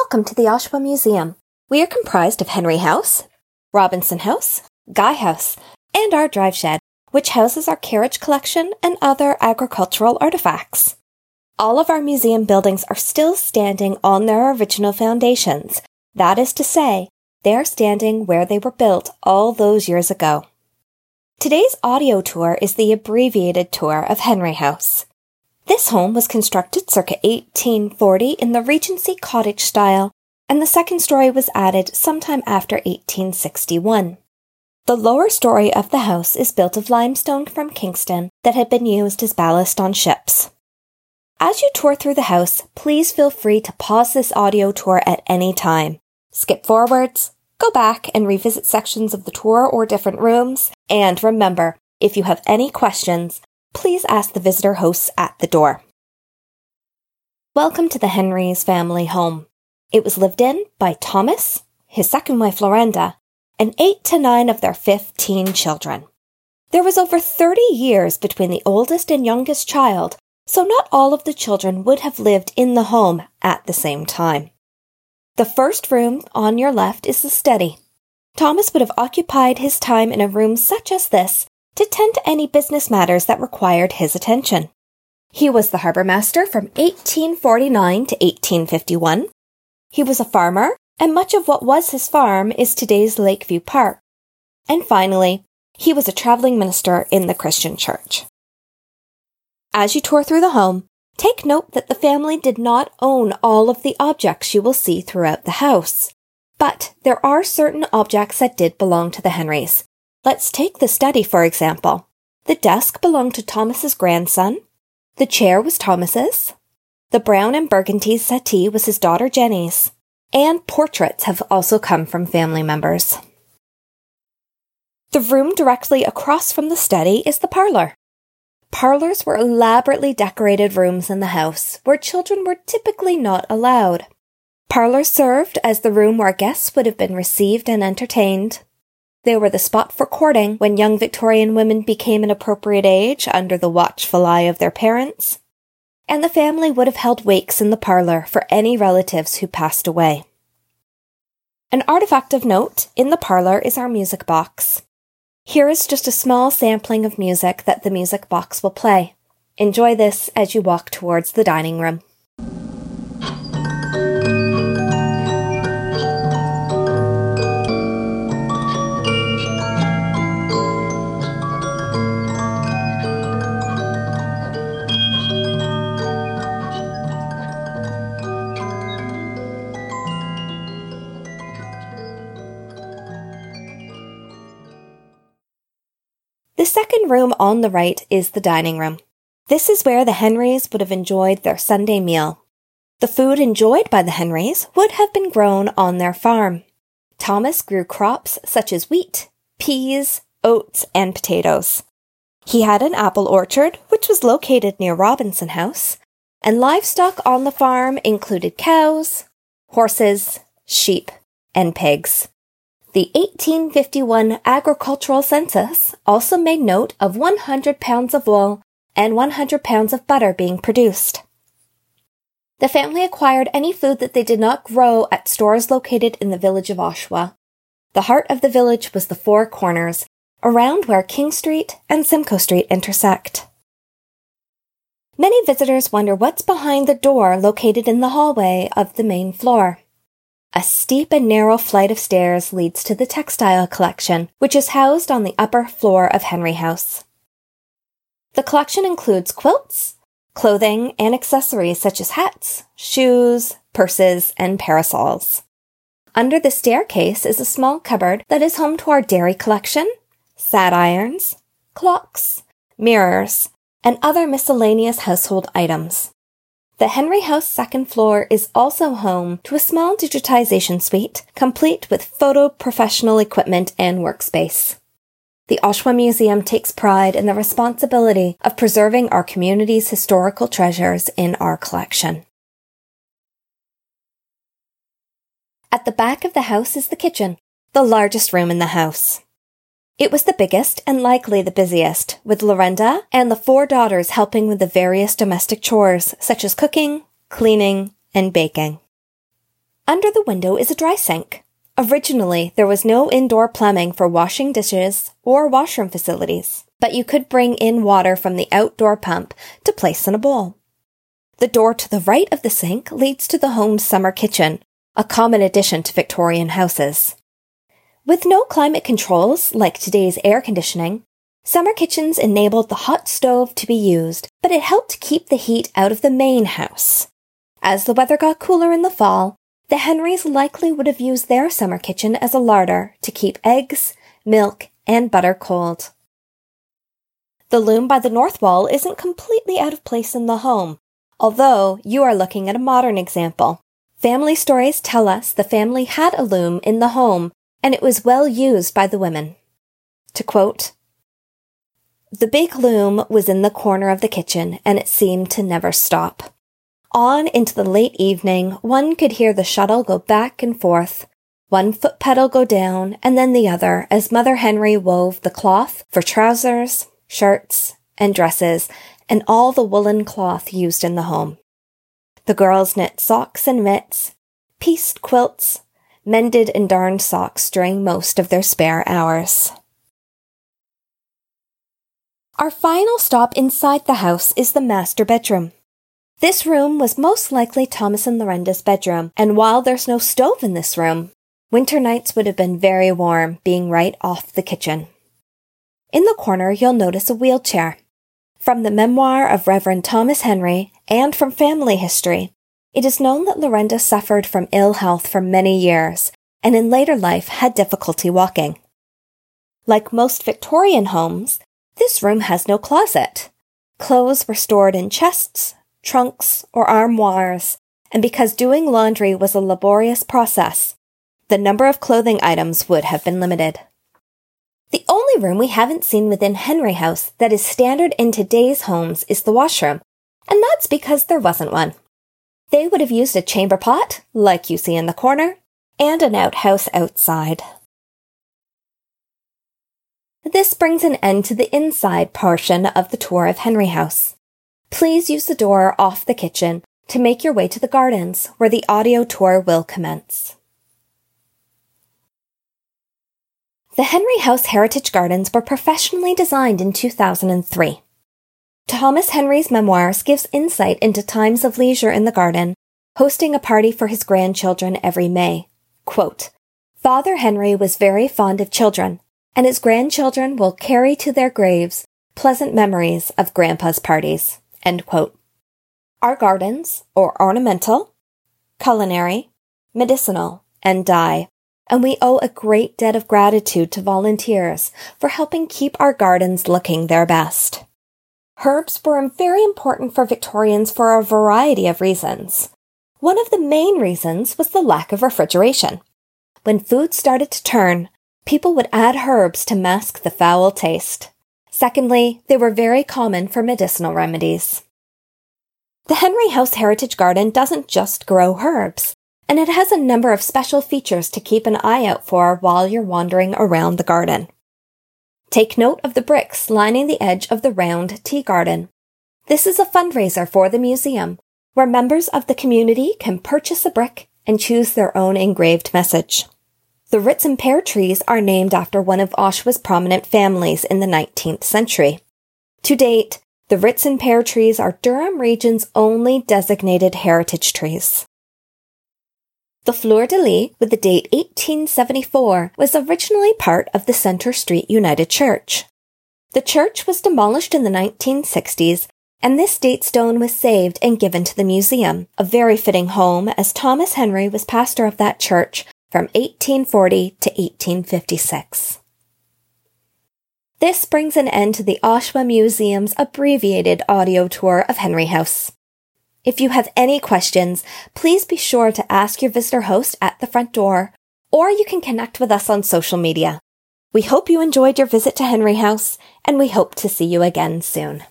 Welcome to the Oshawa Museum. We are comprised of Henry House, Robinson House, Guy House, and our drive shed, which houses our carriage collection and other agricultural artifacts. All of our museum buildings are still standing on their original foundations. That is to say, they are standing where they were built all those years ago. Today's audio tour is the abbreviated tour of Henry House. This home was constructed circa 1840 in the Regency cottage style, and the second story was added sometime after 1861. The lower story of the house is built of limestone from Kingston that had been used as ballast on ships. As you tour through the house, please feel free to pause this audio tour at any time. Skip forwards, go back and revisit sections of the tour or different rooms, and remember, if you have any questions, please ask the visitor hosts at the door. Welcome to the Henrys family home. It was lived in by Thomas, his second wife Lorenda, and eight to nine of their 15 children. There was over 30 years between the oldest and youngest child, so not all of the children would have lived in the home at the same time. The first room on your left is the study. Thomas would have occupied his time in a room such as this to tend to any business matters that required his attention. He was the harbour master from 1849 to 1851. He was a farmer, and much of what was his farm is today's Lakeview Park. And finally, he was a travelling minister in the Christian church. As you tour through the home, take note that the family did not own all of the objects you will see throughout the house. But there are certain objects that did belong to the Henrys, Let's take the study, for example. The desk belonged to Thomas's grandson. The chair was Thomas's. The brown and burgundy settee was his daughter Jenny's. And portraits have also come from family members. The room directly across from the study is the parlor. Parlors were elaborately decorated rooms in the house where children were typically not allowed. Parlors served as the room where guests would have been received and entertained, they were the spot for courting when young Victorian women became an appropriate age under the watchful eye of their parents. And the family would have held wakes in the parlor for any relatives who passed away. An artifact of note in the parlor is our music box. Here is just a small sampling of music that the music box will play. Enjoy this as you walk towards the dining room. The second room on the right is the dining room. This is where the Henrys would have enjoyed their Sunday meal. The food enjoyed by the Henrys would have been grown on their farm. Thomas grew crops such as wheat, peas, oats, and potatoes. He had an apple orchard, which was located near Robinson House, and livestock on the farm included cows, horses, sheep, and pigs. The 1851 agricultural census also made note of 100 pounds of wool and 100 pounds of butter being produced. The family acquired any food that they did not grow at stores located in the village of Oshawa. The heart of the village was the Four Corners, around where King Street and Simcoe Street intersect. Many visitors wonder what's behind the door located in the hallway of the main floor. A steep and narrow flight of stairs leads to the textile collection, which is housed on the upper floor of Henry House. The collection includes quilts, clothing, and accessories such as hats, shoes, purses, and parasols. Under the staircase is a small cupboard that is home to our dairy collection, sad irons, clocks, mirrors, and other miscellaneous household items. The Henry House second floor is also home to a small digitization suite, complete with photo professional equipment and workspace. The Oshawa Museum takes pride in the responsibility of preserving our community's historical treasures in our collection. At the back of the house is the kitchen, the largest room in the house. It was the biggest and likely the busiest, with Lorenda and the four daughters helping with the various domestic chores, such as cooking, cleaning, and baking. Under the window is a dry sink. Originally, there was no indoor plumbing for washing dishes or washroom facilities, but you could bring in water from the outdoor pump to place in a bowl. The door to the right of the sink leads to the home's summer kitchen, a common addition to Victorian houses. With no climate controls, like today's air conditioning, summer kitchens enabled the hot stove to be used, but it helped keep the heat out of the main house. As the weather got cooler in the fall, the Henrys likely would have used their summer kitchen as a larder to keep eggs, milk, and butter cold. The loom by the north wall isn't completely out of place in the home, although you are looking at a modern example. Family stories tell us the family had a loom in the home and it was well used by the women. To quote, The big loom was in the corner of the kitchen and it seemed to never stop. On into the late evening, one could hear the shuttle go back and forth, one foot pedal go down and then the other as Mother Henry wove the cloth for trousers, shirts, and dresses, and all the woolen cloth used in the home. The girls knit socks and mitts, pieced quilts, mended and darned socks during most of their spare hours. Our final stop inside the house is the master bedroom. This room was most likely Thomas and Lorenda's bedroom, and while there's no stove in this room, winter nights would have been very warm, being right off the kitchen. In the corner, you'll notice a wheelchair. From the memoir of Reverend Thomas Henry and from family history, it is known that Lorenda suffered from ill health for many years and in later life had difficulty walking. Like most Victorian homes, this room has no closet. Clothes were stored in chests, trunks, or armoires, and because doing laundry was a laborious process, the number of clothing items would have been limited. The only room we haven't seen within Henry House that is standard in today's homes is the washroom, and that's because there wasn't one. They would have used a chamber pot, like you see in the corner, and an outhouse outside. This brings an end to the inside portion of the tour of Henry House. Please use the door off the kitchen to make your way to the gardens where the audio tour will commence. The Henry House Heritage Gardens were professionally designed in 2003. Thomas Henry's memoirs gives insight into times of leisure in the garden, hosting a party for his grandchildren every May. Quote, Father Henry was very fond of children, and his grandchildren will carry to their graves pleasant memories of Grandpa's parties. Our gardens are ornamental, culinary, medicinal, and dye, and we owe a great debt of gratitude to volunteers for helping keep our gardens looking their best. Herbs were very important for Victorians for a variety of reasons. One of the main reasons was the lack of refrigeration. When food started to turn, people would add herbs to mask the foul taste. Secondly, they were very common for medicinal remedies. The Henry House Heritage Garden doesn't just grow herbs, and it has a number of special features to keep an eye out for while you're wandering around the garden. Take note of the bricks lining the edge of the round tea garden. This is a fundraiser for the museum, where members of the community can purchase a brick and choose their own engraved message. The Ritson pear trees are named after one of Oshawa's prominent families in the 19th century. To date, the Ritson pear trees are Durham region's only designated heritage trees. The Fleur de Lis, with the date 1874, was originally part of the Centre Street United Church. The church was demolished in the 1960s, and this date stone was saved and given to the museum, a very fitting home as Thomas Henry was pastor of that church from 1840 to 1856. This brings an end to the Oshawa Museum's abbreviated audio tour of Henry House. If you have any questions, please be sure to ask your visitor host at the front door, or you can connect with us on social media. We hope you enjoyed your visit to Henry House, and we hope to see you again soon.